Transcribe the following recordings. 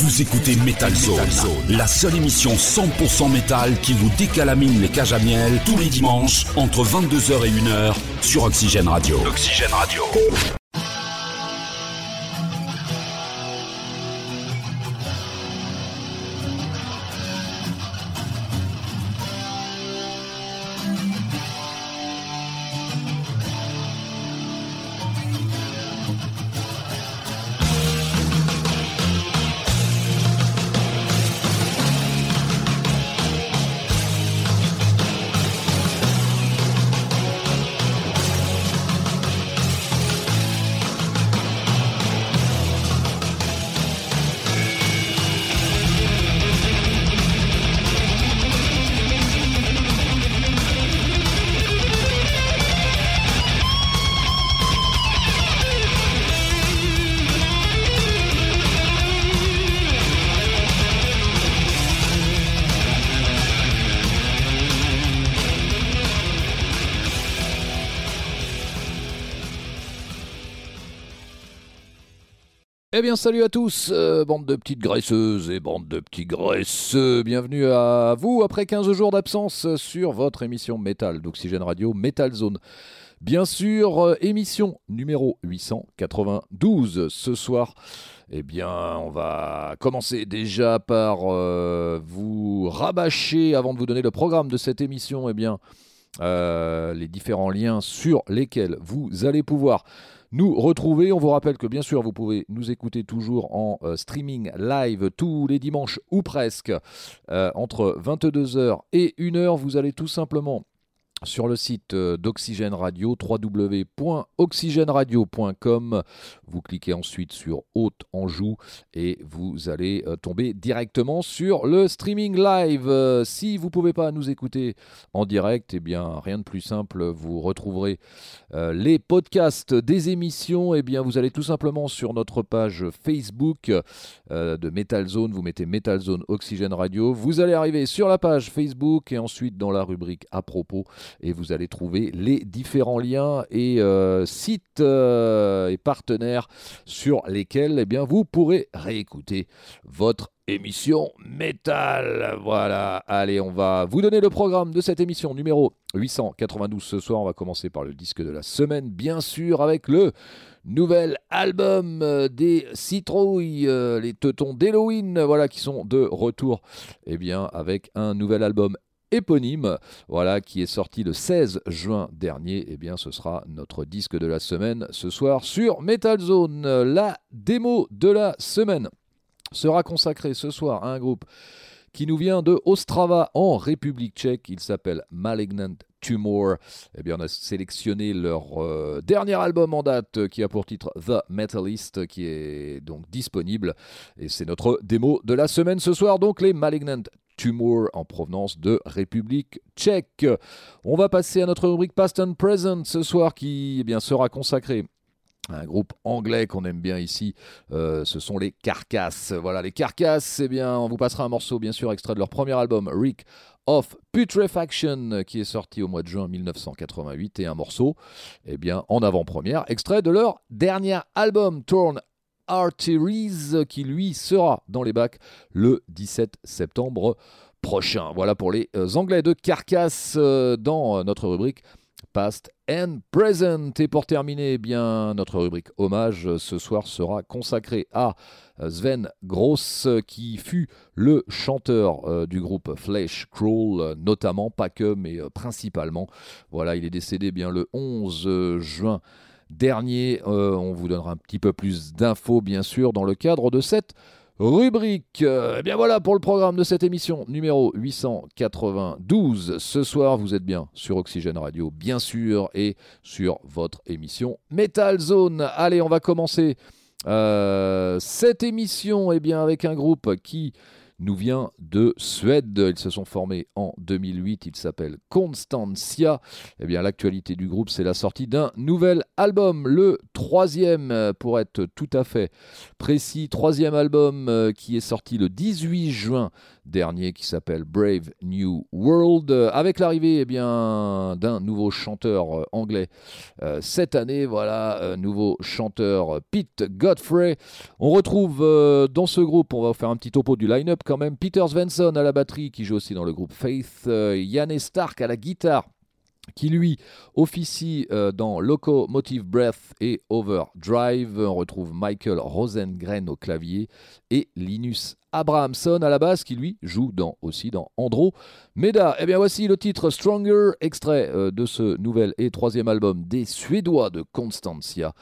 Vous écoutez Metal Zone, la seule émission 100% métal qui vous décalamine les cages à miel tous les dimanches entre 22h et 1h sur Oxygène Radio. Oxygène Radio. Eh bien, salut à tous, euh, bande de petites graisseuses et bande de petits graisseux. Bienvenue à vous après 15 jours d'absence sur votre émission Métal d'Oxygène Radio Metal Zone. Bien sûr, euh, émission numéro 892 ce soir. Eh bien, on va commencer déjà par euh, vous rabâcher, avant de vous donner le programme de cette émission, eh bien, les différents liens sur lesquels vous allez pouvoir nous retrouver. On vous rappelle que bien sûr, vous pouvez nous écouter toujours en euh, streaming live tous les dimanches ou presque euh, entre 22h et 1h. Vous allez tout simplement sur le site euh, d'Oxygène Radio, www.oxygèneradio.com. Vous cliquez ensuite sur Haute en joue et vous allez euh, tomber directement sur le streaming live. Euh, si vous ne pouvez pas nous écouter en direct, eh bien rien de plus simple, vous retrouverez les podcasts des émissions. Eh bien vous allez tout simplement sur notre page Facebook de Metal Zone, vous mettez Metal Zone Oxygène Radio. Vous allez arriver sur la page Facebook et ensuite dans la rubrique à propos et vous allez trouver les différents liens et euh, sites euh, et partenaires sur lesquels eh bien, vous pourrez réécouter votre émission métal. Voilà, allez, on va vous donner le programme de cette émission numéro 892 ce soir. On va commencer par le disque de la semaine, bien sûr, avec le nouvel album euh, des citrouilles, les teutons d'Halloween, voilà, qui sont de retour, eh bien, avec un nouvel album éponyme, voilà, qui est sorti le 16 juin dernier. Eh bien, ce sera notre disque de la semaine ce soir sur Metal Zone. La démo de la semaine sera consacrée ce soir à un groupe qui nous vient de Ostrava en République tchèque. Il s'appelle Malignant Tumor. Eh bien, on a sélectionné leur euh, dernier album en date qui a pour titre The Metalist, qui est donc disponible. Et c'est notre démo de la semaine ce soir. Donc, les Malignant Tumor en provenance de République tchèque. On va passer à notre rubrique Past and Present ce soir qui eh bien, sera consacrée un groupe anglais qu'on aime bien ici, euh, ce sont les Carcasses. Voilà, les Carcasses, eh bien, on vous passera un morceau, bien sûr, extrait de leur premier album, Rick of Putrefaction, qui est sorti au mois de juin 1988, et un morceau, eh bien, en avant-première, extrait de leur dernier album, Torn Arteries, qui lui sera dans les bacs le 17 septembre prochain. Voilà pour les euh, Anglais de Carcasse euh, dans notre rubrique Past and Present. Et pour terminer, eh bien, notre rubrique hommage euh, ce soir sera consacrée à Sven Gross, qui fut le chanteur du groupe Flesh Crawl, notamment, pas que, mais principalement. Voilà, il est décédé bien le 11 juin dernier. Euh, on vous donnera un petit peu plus d'infos, bien sûr, dans le cadre de cette rubrique. Euh, eh bien voilà pour le programme de cette émission numéro 892. Ce soir, vous êtes bien sur Oxygène Radio, bien sûr, et sur votre émission Metal Zone. Allez, on va commencer euh, cette émission eh bien, avec un groupe qui nous vient de Suède. Ils se sont formés en 2008. Il s'appelle Constantia. Eh bien, l'actualité du groupe, c'est la sortie d'un nouvel album, le troisième, pour être tout à fait précis, troisième album euh, qui est sorti le 18 juin dernier, qui s'appelle Brave New World, avec l'arrivée eh d'un nouveau chanteur euh, anglais euh, cette année. Voilà, nouveau chanteur Pete Godfrey. On retrouve dans ce groupe, on va faire un petit topo du line-up quand même, Peter Svensson à la batterie qui joue aussi dans le groupe Faith, Yann Stark à la guitare qui lui officie euh, dans Locomotive Breath et Overdrive. On retrouve Michael Rosengren au clavier et Linus Abrahamson à la basse qui lui joue aussi dans Andro Meda. Et eh bien voici le titre Stronger, extrait euh, de ce nouvel et troisième album des Suédois de Constantia,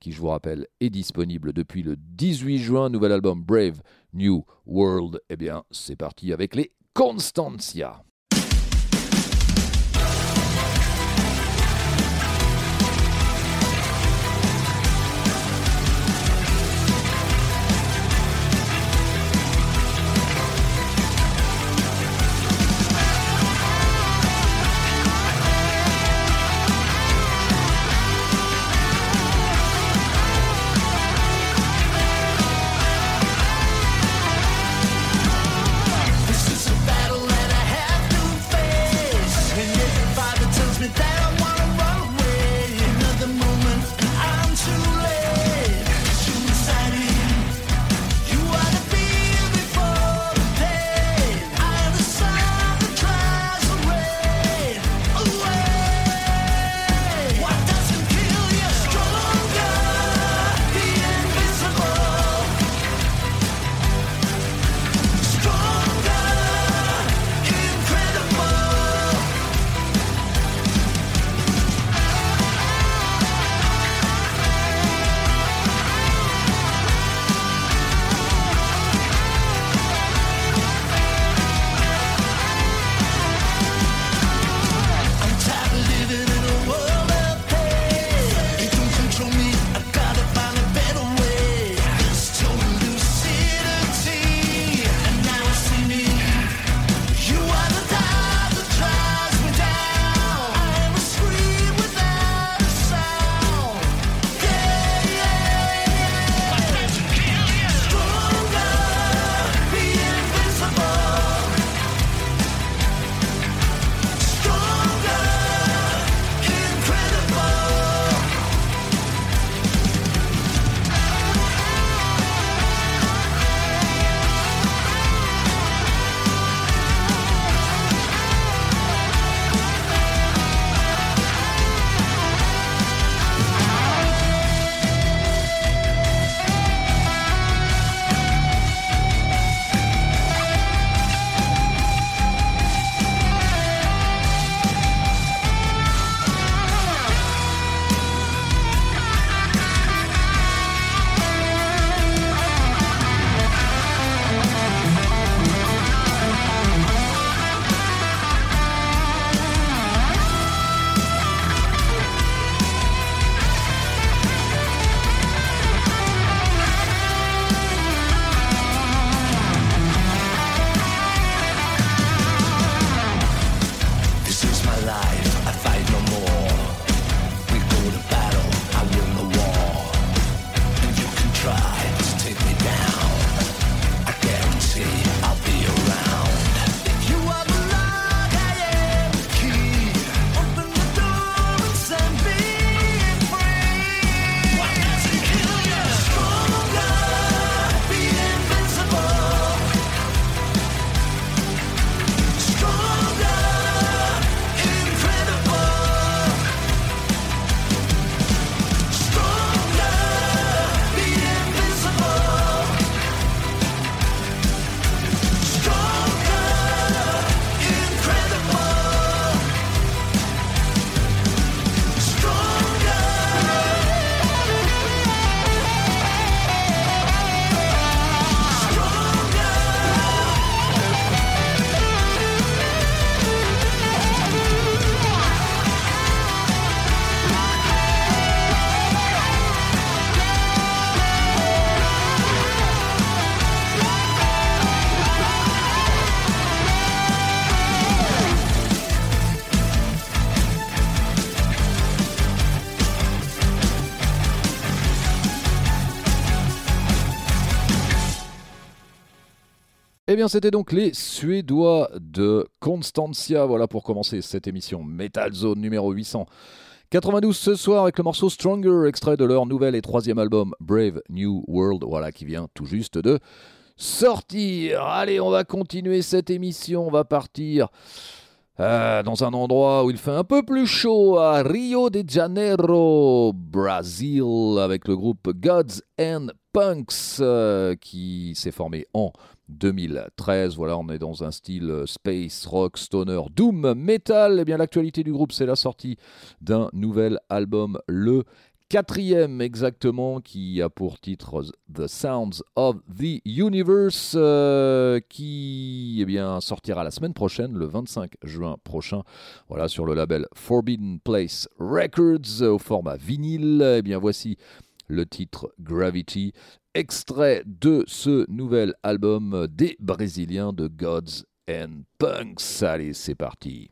qui je vous rappelle est disponible depuis le 18 juin. Nouvel album Brave New World. Eh bien c'est parti avec les Constantia. Eh bien, c'était donc les Suédois de Constantia. Voilà pour commencer cette émission Metal Zone numéro 892 ce soir avec le morceau Stronger, extrait de leur nouvel et troisième album Brave New World, voilà qui vient tout juste de sortir. Allez, on va continuer cette émission, on va partir euh, dans un endroit où il fait un peu plus chaud, à Rio de Janeiro, Brésil, avec le groupe Gods and Punks, euh, qui s'est formé en 2013. Voilà, on est dans un style euh, space, rock, stoner, doom, metal. Et eh bien, l'actualité du groupe, c'est la sortie d'un nouvel album le quatrième exactement, qui a pour titre The Sounds of the Universe, euh, qui eh bien, sortira la semaine prochaine, le 25 juin prochain, voilà, sur le label Forbidden Place Records, au format vinyle. Eh bien, voici le titre Gravity, extrait de ce nouvel album des Brésiliens de Gods and Punks. Allez, c'est parti.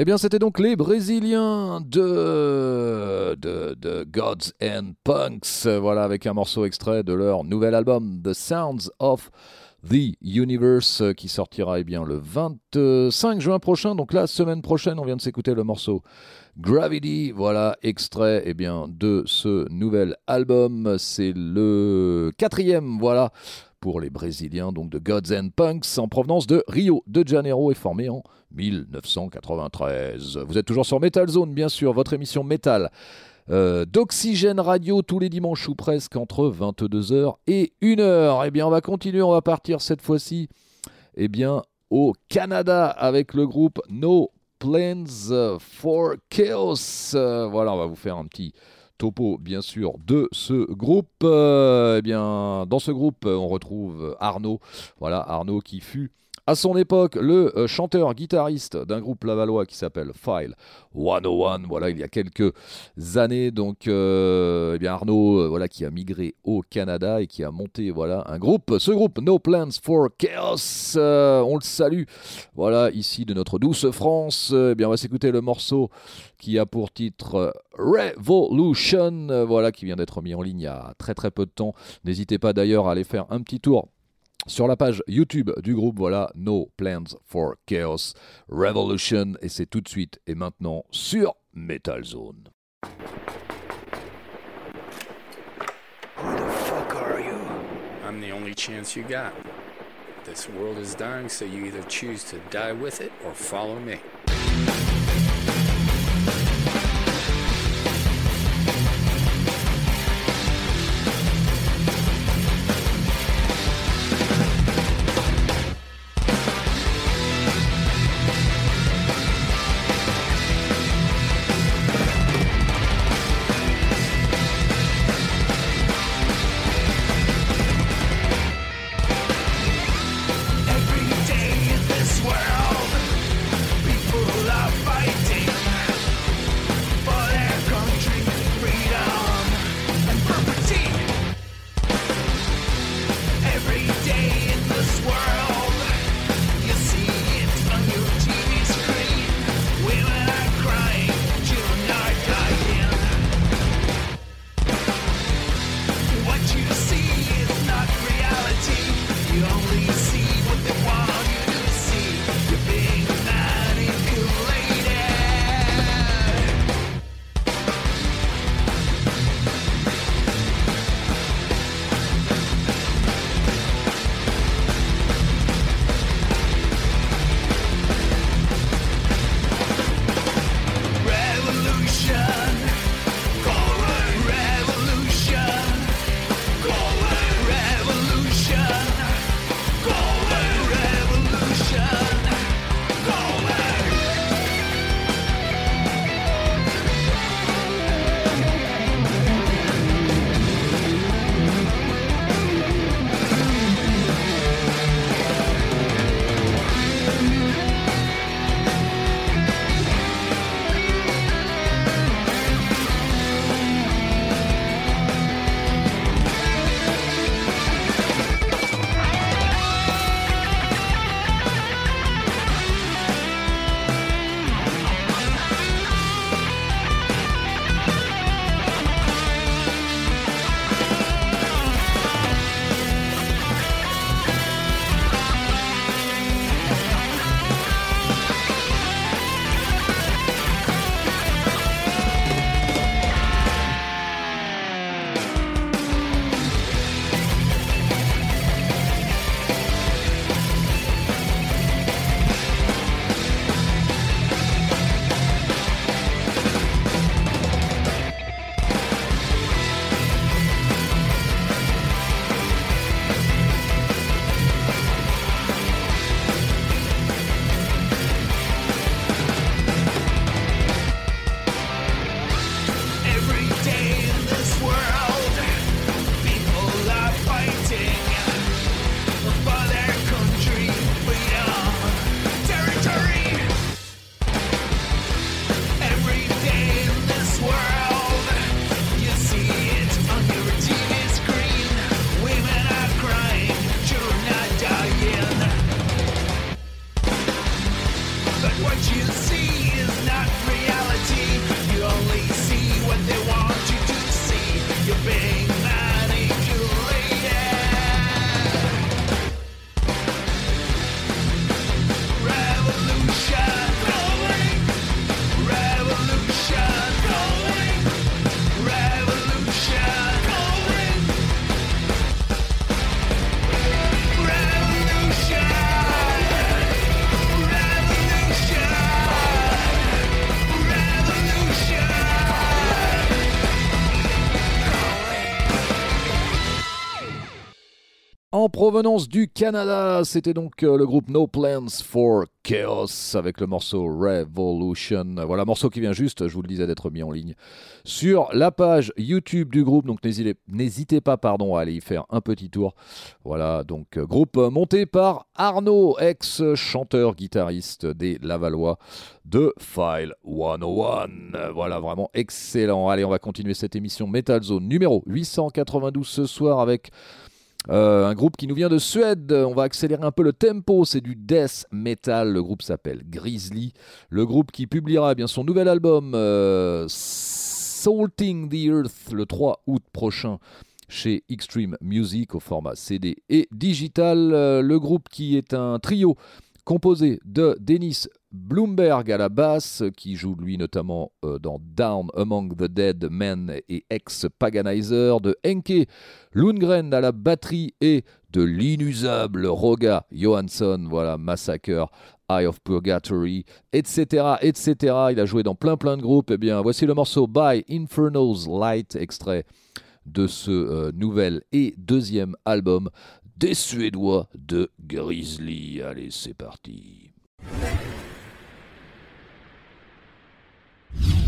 Eh bien, c'était donc les Brésiliens de, de, Gods and Punks, voilà, avec un morceau extrait de leur nouvel album, The Sounds of The Universe, qui sortira eh bien, le 25 juin prochain. Donc la semaine prochaine, on vient de s'écouter le morceau Gravity, voilà, extrait eh bien, de ce nouvel album. C'est le quatrième, voilà, pour les Brésiliens, donc de Gods and Punks, en provenance de Rio de Janeiro et formé en 1993. Vous êtes toujours sur Metal Zone, bien sûr, votre émission Metal. Euh, d'Oxygène Radio tous les dimanches ou presque entre 22h et 1h. Eh bien, on va continuer, on va partir cette fois-ci eh bien, au Canada avec le groupe No Plans for Chaos. Euh, voilà, on va vous faire un petit topo, bien sûr, de ce groupe. Euh, eh bien, dans ce groupe, on retrouve Arnaud. Voilà, Arnaud qui fut à son époque, le euh, chanteur-guitariste d'un groupe lavallois qui s'appelle File 101, voilà, il y a quelques années, donc euh, eh bien Arnaud, euh, voilà, qui a migré au Canada et qui a monté, voilà, un groupe, ce groupe No Plans for Chaos, on le salue, voilà, ici de notre douce France, eh bien on va s'écouter le morceau qui a pour titre Revolution, voilà, qui vient d'être mis en ligne il y a très très peu de temps. N'hésitez pas d'ailleurs à aller faire un petit tour sur la page YouTube du groupe, voilà, No Plans for Chaos Revolution, et c'est tout de suite et maintenant sur Metal Zone. Who the fuck are you? I'm the only chance you got. This world is dying, so you either choose to die with it or follow me. Provenance du Canada. C'était donc euh, le groupe No Plans for Chaos avec le morceau Revolution. Voilà, morceau qui vient juste, je vous le disais, d'être mis en ligne sur la page YouTube du groupe. Donc n'hésitez pas pardon, à aller y faire un petit tour. Voilà, donc euh, groupe monté par Arnaud, ex-chanteur guitariste des Lavallois de File 101. Voilà, vraiment excellent. Allez, on va continuer cette émission Metal Zone numéro 892 ce soir avec euh, un groupe qui nous vient de Suède. On va accélérer un peu le tempo. C'est du death metal. Le groupe s'appelle Grizzly. Le groupe qui publiera eh bien son nouvel album euh, Salting the Earth le 3 août prochain chez Extreme Music au format CD et digital. Euh, le groupe qui est un trio composé de Dennis Bloomberg à la basse, qui joue lui notamment euh, dans Down Among the Dead Men et Ex-Paganizer, de Enke Lundgren à la batterie et de l'inusable Roga Johansson, voilà, Massacre, Eye of Purgatory, etc., etc. Il a joué dans plein plein de groupes. Eh bien, voici le morceau By Inferno's Light, extrait de ce euh, nouvel et deuxième album des Suédois de Grizzly. Allez, c'est parti. you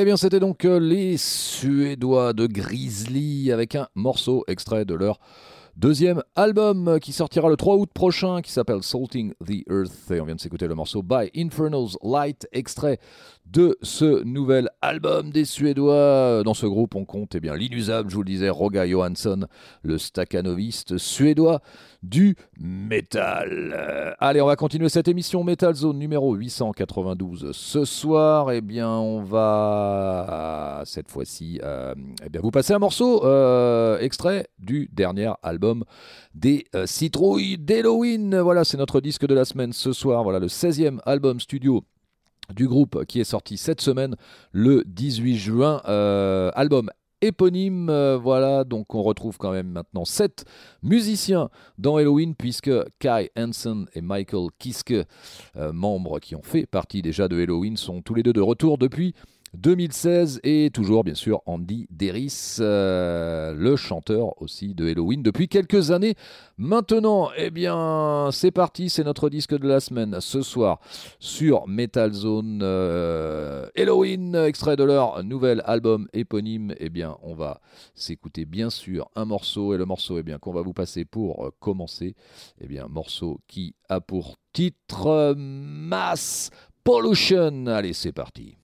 Eh bien, c'était donc euh, les Suédois de Grizzly avec un morceau extrait de leur deuxième album qui sortira le 3 août prochain qui s'appelle Salting the Earth. Et on vient de s'écouter le morceau By Inferno's Light, extrait de ce nouvel album des Suédois. Dans ce groupe, on compte eh bien l'inusable, je vous le disais, Roga Johansson, le staccanoviste suédois du métal. Euh, allez, on va continuer cette émission Metal Zone numéro 892. Ce soir, eh bien, on va cette fois-ci euh, eh vous passer un morceau euh, extrait du dernier album des Citrouilles d'Halloween. Voilà, c'est notre disque de la semaine ce soir. Voilà, le 16e album studio du groupe qui est sorti cette semaine le 18 juin. album éponyme. Euh, voilà, donc on retrouve quand même maintenant sept musiciens dans Halloween, puisque Kai Hansen et Michael Kiske, euh, membres qui ont fait partie déjà de Halloween, sont tous les deux de retour depuis 2016 et toujours bien sûr Andy Deris, euh, le chanteur aussi de Halloween depuis quelques années. Maintenant, eh bien, c'est parti, c'est notre disque de la semaine ce soir sur Metal Zone euh, Halloween, extrait de leur nouvel album éponyme. Eh bien, on va s'écouter bien sûr un morceau et le morceau eh bien qu'on va vous passer pour euh, commencer, eh bien, morceau qui a pour titre Mass Pollution. Allez, c'est parti.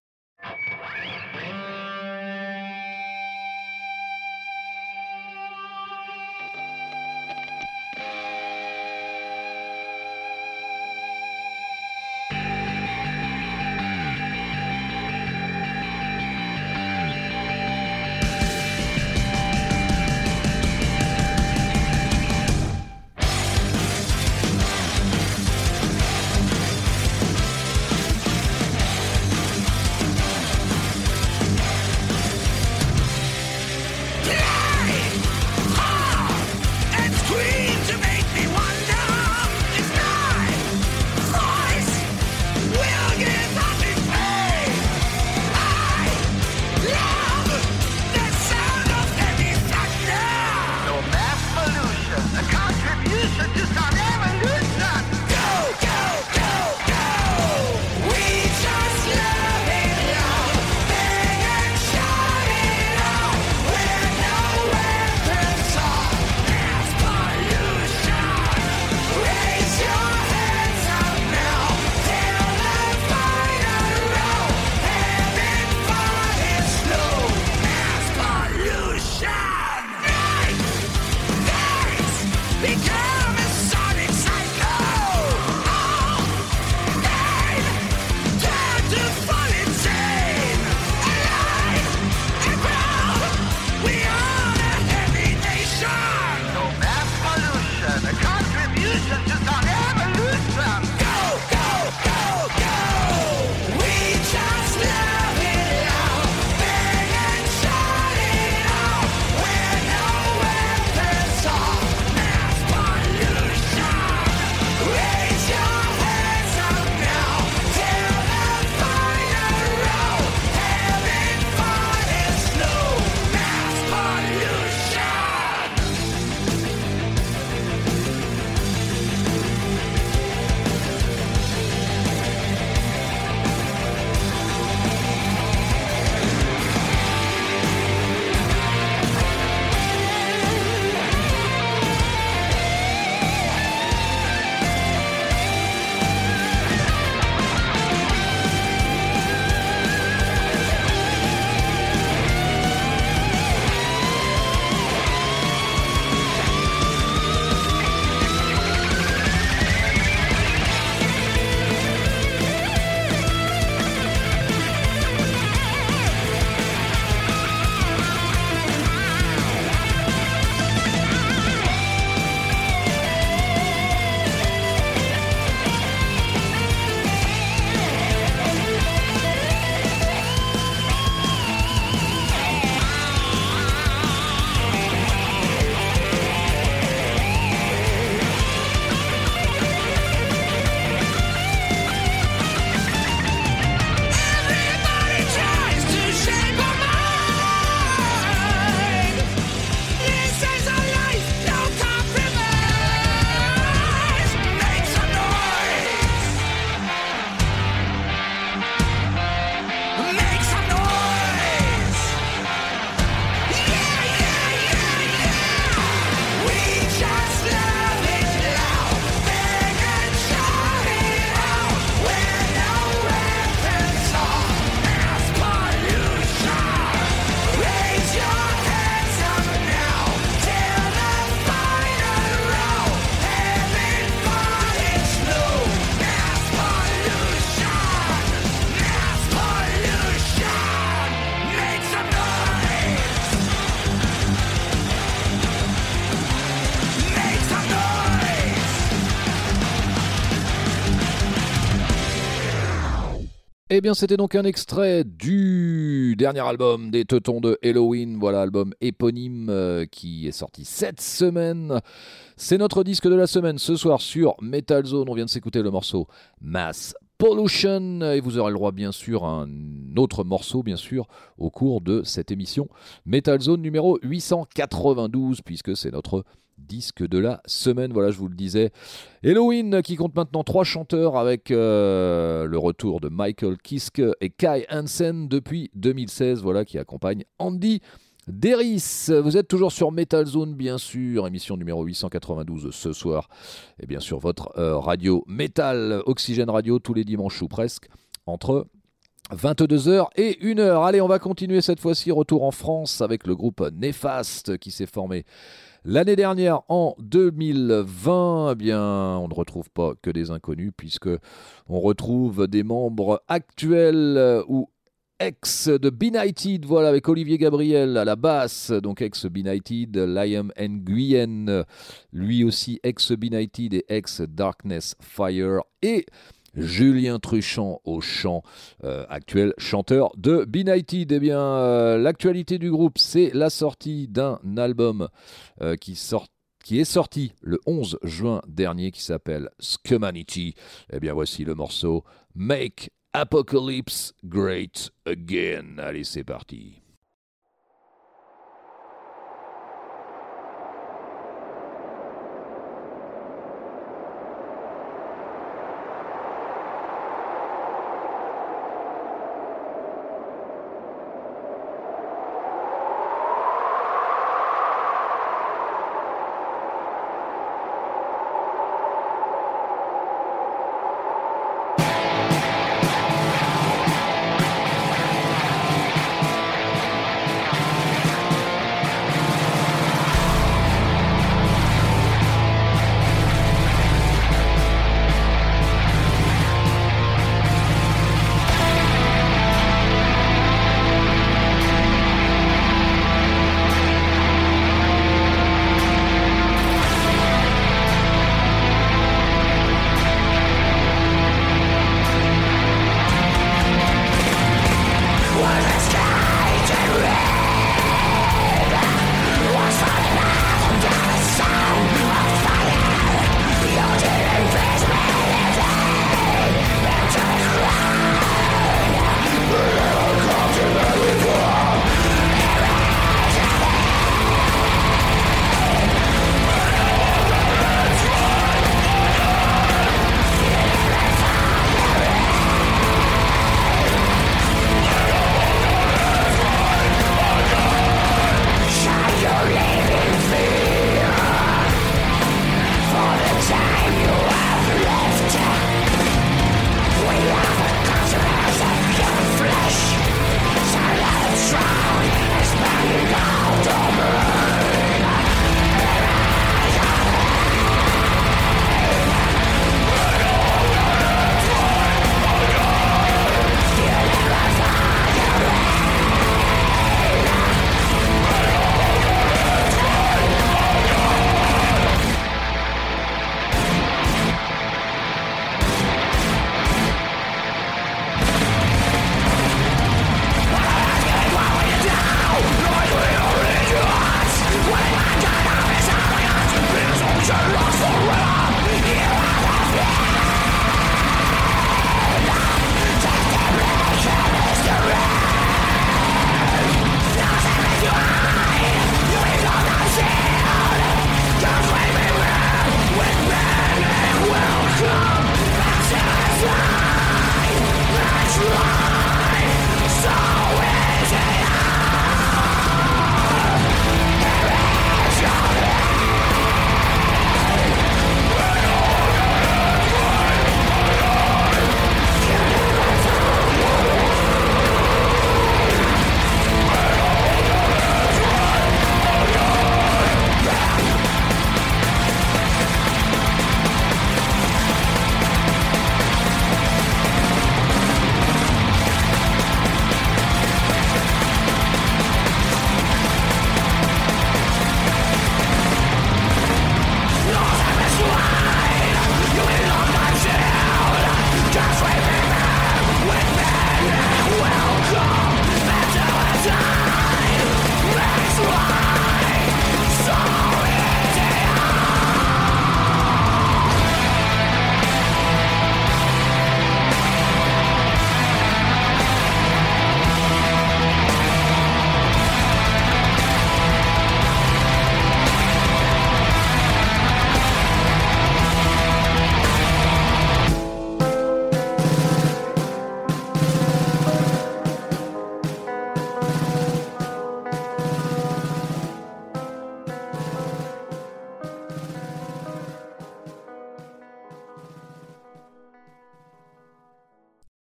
Eh bien, c'était donc un extrait du dernier album des Teutons de Halloween. Voilà, album éponyme euh, qui est sorti cette semaine. C'est notre disque de la semaine ce soir sur Metal Zone. On vient de s'écouter le morceau Mass Pollution et vous aurez le droit bien sûr à un autre morceau bien sûr au cours de cette émission Metal Zone numéro 892 puisque c'est notre disque de la semaine. Voilà, je vous le disais. Halloween qui compte maintenant trois chanteurs avec euh, le retour de Michael Kiske et Kai Hansen depuis 2016. Voilà, qui accompagne Andy. Deris, vous êtes toujours sur Metal Zone, bien sûr, émission numéro 892 ce soir. Et bien sûr, votre euh, radio Metal, Oxygène Radio, tous les dimanches ou presque, entre 22h et 1h. Allez, on va continuer cette fois-ci. Retour en France avec le groupe Néfaste qui s'est formé L'année dernière, en 2020, eh bien, on ne retrouve pas que des inconnus, puisque on retrouve des membres actuels euh, ou ex de Benighted, voilà, avec Olivier Gabriel à la basse, donc ex Benighted, Liam Nguyen, lui aussi ex Benighted et ex Darkness Fire, et Julien Truchant au chant euh, actuel, chanteur de Benighted. Eh bien, euh, l'actualité du groupe, c'est la sortie d'un album euh, qui qui est sorti le 11 juin dernier qui s'appelle Scumanity. Eh bien voici le morceau Make Apocalypse Great Again. Allez, c'est parti.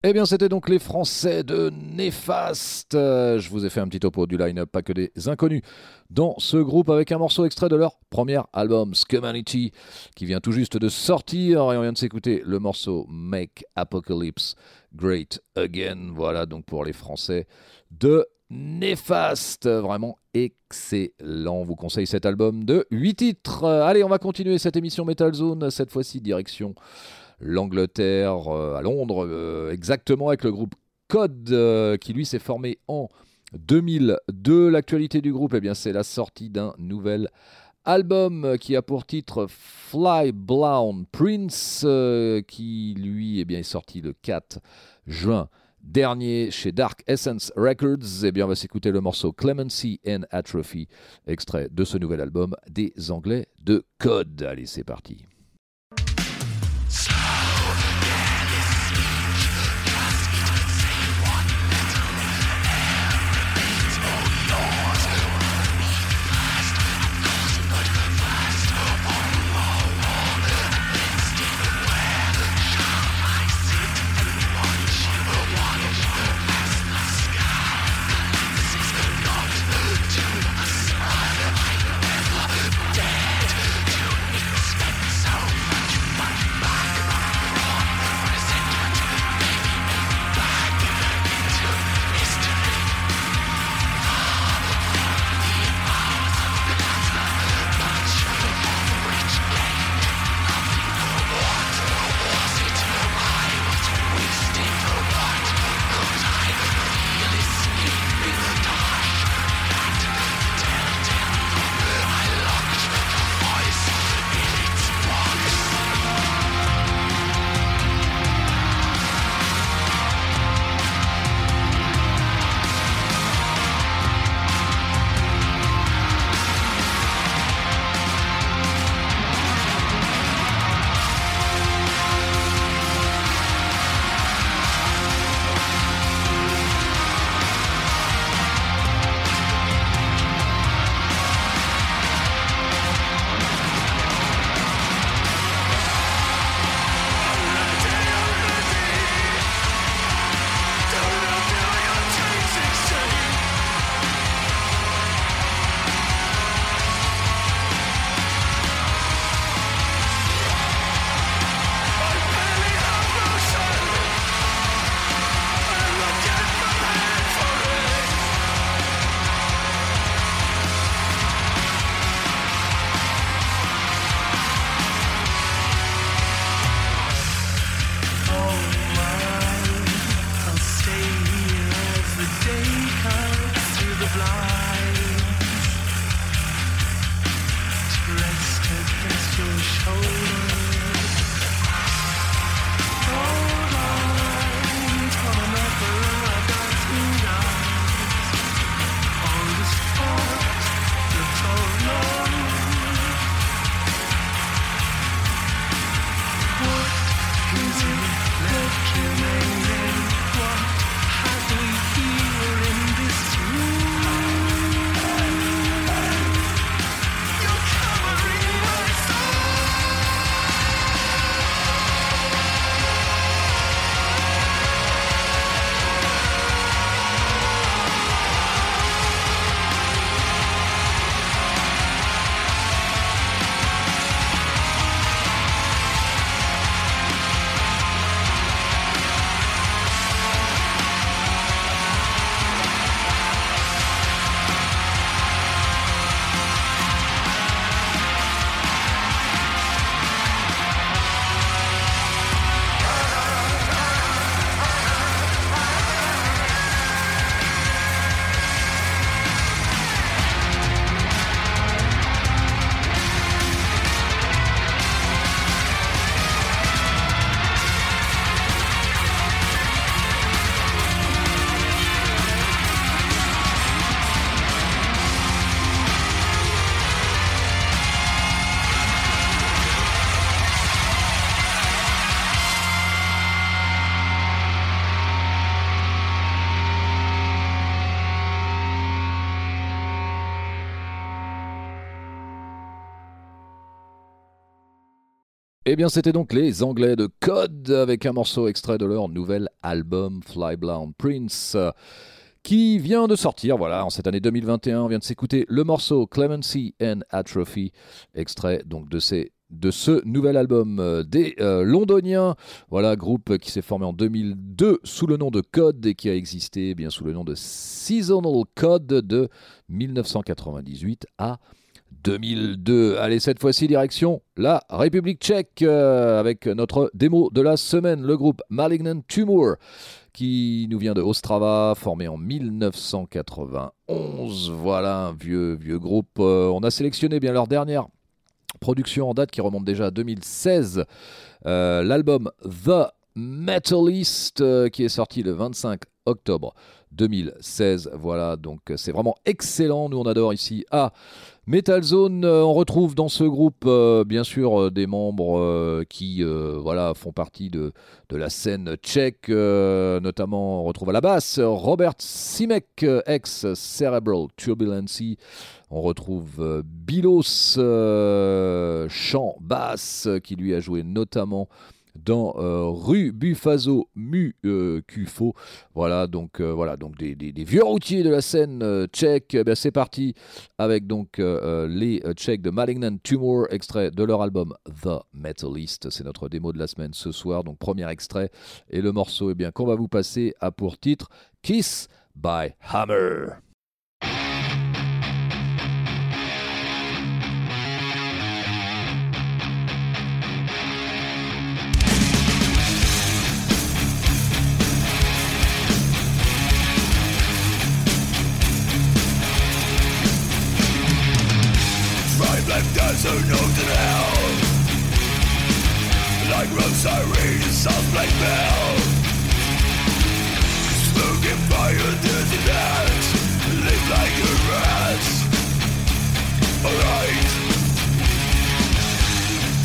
Eh bien, c'était donc les Français de Néfaste. Je vous ai fait un petit topo du line-up, pas que des inconnus, dans ce groupe avec un morceau extrait de leur premier album, Scumanity, qui vient tout juste de sortir. Et on vient de s'écouter le morceau Make Apocalypse Great Again. Voilà donc pour les Français de Néfaste. Vraiment excellent. On vous conseille cet album de 8 titres. Allez, on va continuer cette émission Metal Zone, cette fois-ci direction l'Angleterre, euh, à Londres, euh, exactement avec le groupe Code, euh, qui lui s'est formé en 2002. L'actualité du groupe, eh bien, c'est la sortie d'un nouvel album qui a pour titre Fly Blown Prince, qui lui eh bien, est sorti le 4 juin dernier chez Dark Essence Records. Eh bien, on va s'écouter le morceau Clemency and Atrophy, extrait de ce nouvel album des Anglais de Code. Allez, c'est parti. Eh bien, c'était donc les Anglais de Code avec un morceau extrait de leur nouvel album Fly Blind Prince qui vient de sortir, voilà, en cette année 2021. On vient de s'écouter le morceau Clemency and Atrophy, extrait donc de ce nouvel album euh, des euh, Londoniens. Voilà, groupe qui s'est formé en 2002 sous le nom de Code et qui a existé eh bien sous le nom de Seasonal Code de 1998 à 2002. Allez, cette fois-ci, direction la République tchèque euh, avec notre démo de la semaine, le groupe Malignant Tumor qui nous vient de Ostrava, formé en 1991. Voilà, un vieux, vieux groupe. Euh, on a sélectionné bien leur dernière production en date qui remonte déjà à 2016. Euh, l'album The Metalist qui est sorti le 25 octobre 2016. Voilà, donc c'est vraiment excellent. Nous on adore ici à Metal Zone, euh, on retrouve dans ce groupe euh, bien sûr euh, des membres qui voilà, font partie de, de la scène tchèque, notamment on retrouve à la basse Robert Simek, ex Cerebral Turbulency. On retrouve Bilos, chant basse, qui lui a joué notamment dans euh, rue Bufazo Mu euh. Voilà donc euh, voilà donc des, vieux routiers de la scène tchèque. Eh c'est parti avec donc les Tchèques de Malignant Tumor, extrait de leur album The Metalist. C'est notre démo de la semaine ce soir. Donc premier extrait et le morceau eh bien qu'on va vous passer a pour titre Kiss by Hammer. Who knows in hell Like road sirens, sounds like bell Smoking fire, dirty dance Live like a rat. Alright.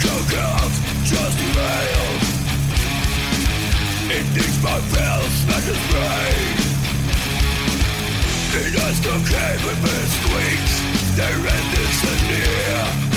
Cook out, just email It digs my bell, smashes brain It has to cave with its squeaks Their end is near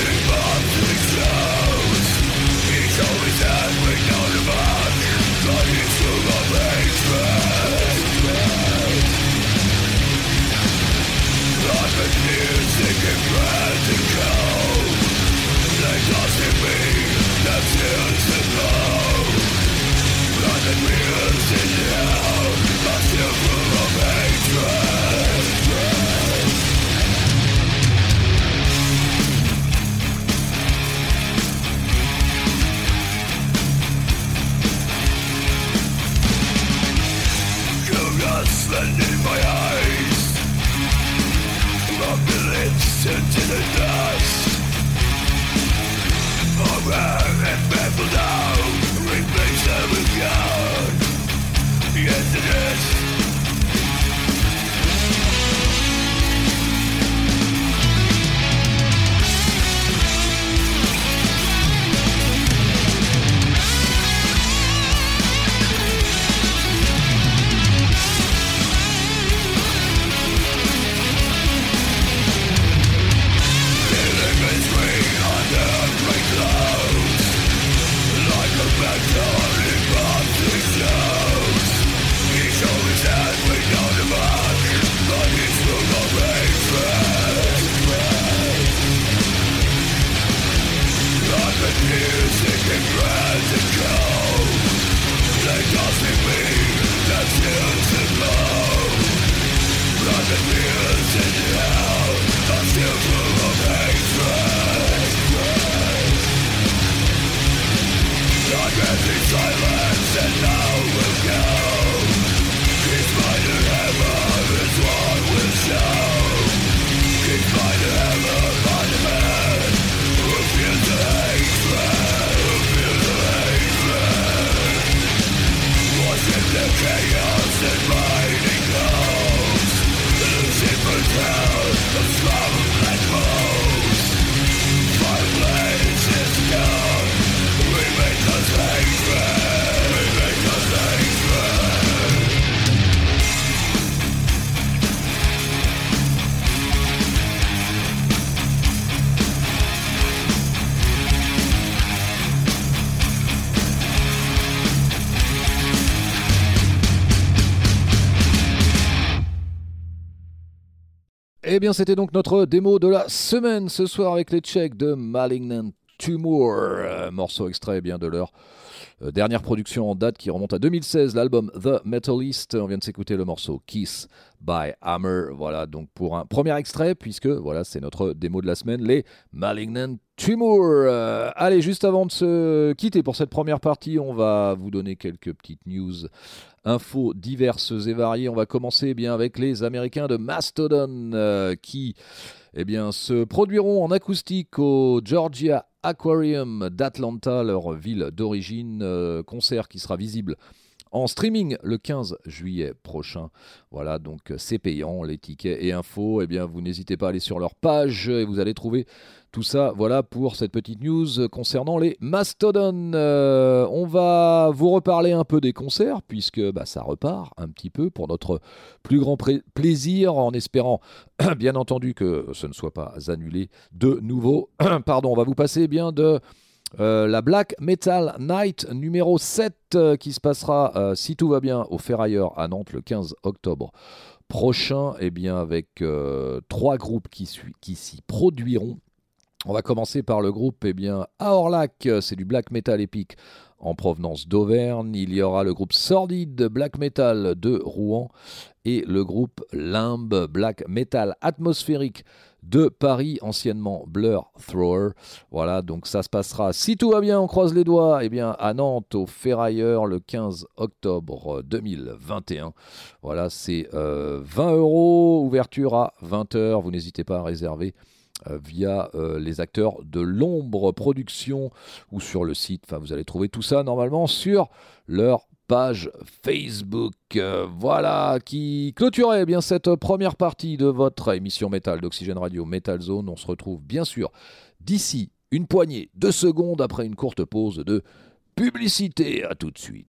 c'était donc notre démo de la semaine ce soir avec les Tchèques de Malignant Tumor, morceau extrait bien de leur euh, dernière production en date qui remonte à 2016, l'album The Metalist. On vient de s'écouter le morceau Kiss by Hammer. Voilà donc pour un premier extrait, puisque voilà, c'est notre démo de la semaine, les Malignant Tumor. Euh, allez, juste avant de se quitter pour cette première partie, on va vous donner quelques petites news infos diverses et variées. On va commencer eh bien avec les Américains de Mastodon euh, qui eh bien, se produiront en acoustique au Georgia Aquarium d'Atlanta, leur ville d'origine. Euh, concert qui sera visible en streaming le 15 juillet prochain. Voilà, donc c'est payant, les tickets et infos. Eh bien, vous n'hésitez pas à aller sur leur page et vous allez trouver tout ça. Voilà pour cette petite news concernant les Mastodon. Euh, on va vous reparler un peu des concerts puisque bah, ça repart un petit peu pour notre plus grand plaisir en espérant bien entendu que ce ne soit pas annulé de nouveau. Pardon, on va vous passer bien de euh, la Black Metal Night numéro 7 euh, qui se passera, euh, si tout va bien, au Ferrailleur à Nantes le 15 octobre prochain, et eh bien avec trois groupes qui, s'y produiront. On va commencer par le groupe eh bien, Aorlac, c'est du black metal épique en provenance d'Auvergne. Il y aura le groupe Sordid Black Metal de Rouen et le groupe Limbe Black Metal atmosphérique de Paris, anciennement Blur Thrower. Voilà, donc ça se passera, si tout va bien, on croise les doigts, eh bien à Nantes, au Ferrailleur, le 15 octobre 2021. Voilà, c'est 20 euh, euros, ouverture à 20h, vous n'hésitez pas à réserver. Euh, via euh, les acteurs de l'ombre production ou sur le site. Enfin, vous allez trouver tout ça normalement sur leur Facebook. Euh, voilà, qui clôturait bien cette première partie de votre émission métal d'Oxygène Radio Metal Zone. On se retrouve bien sûr d'ici une poignée de secondes après une courte pause de publicité. À tout de suite.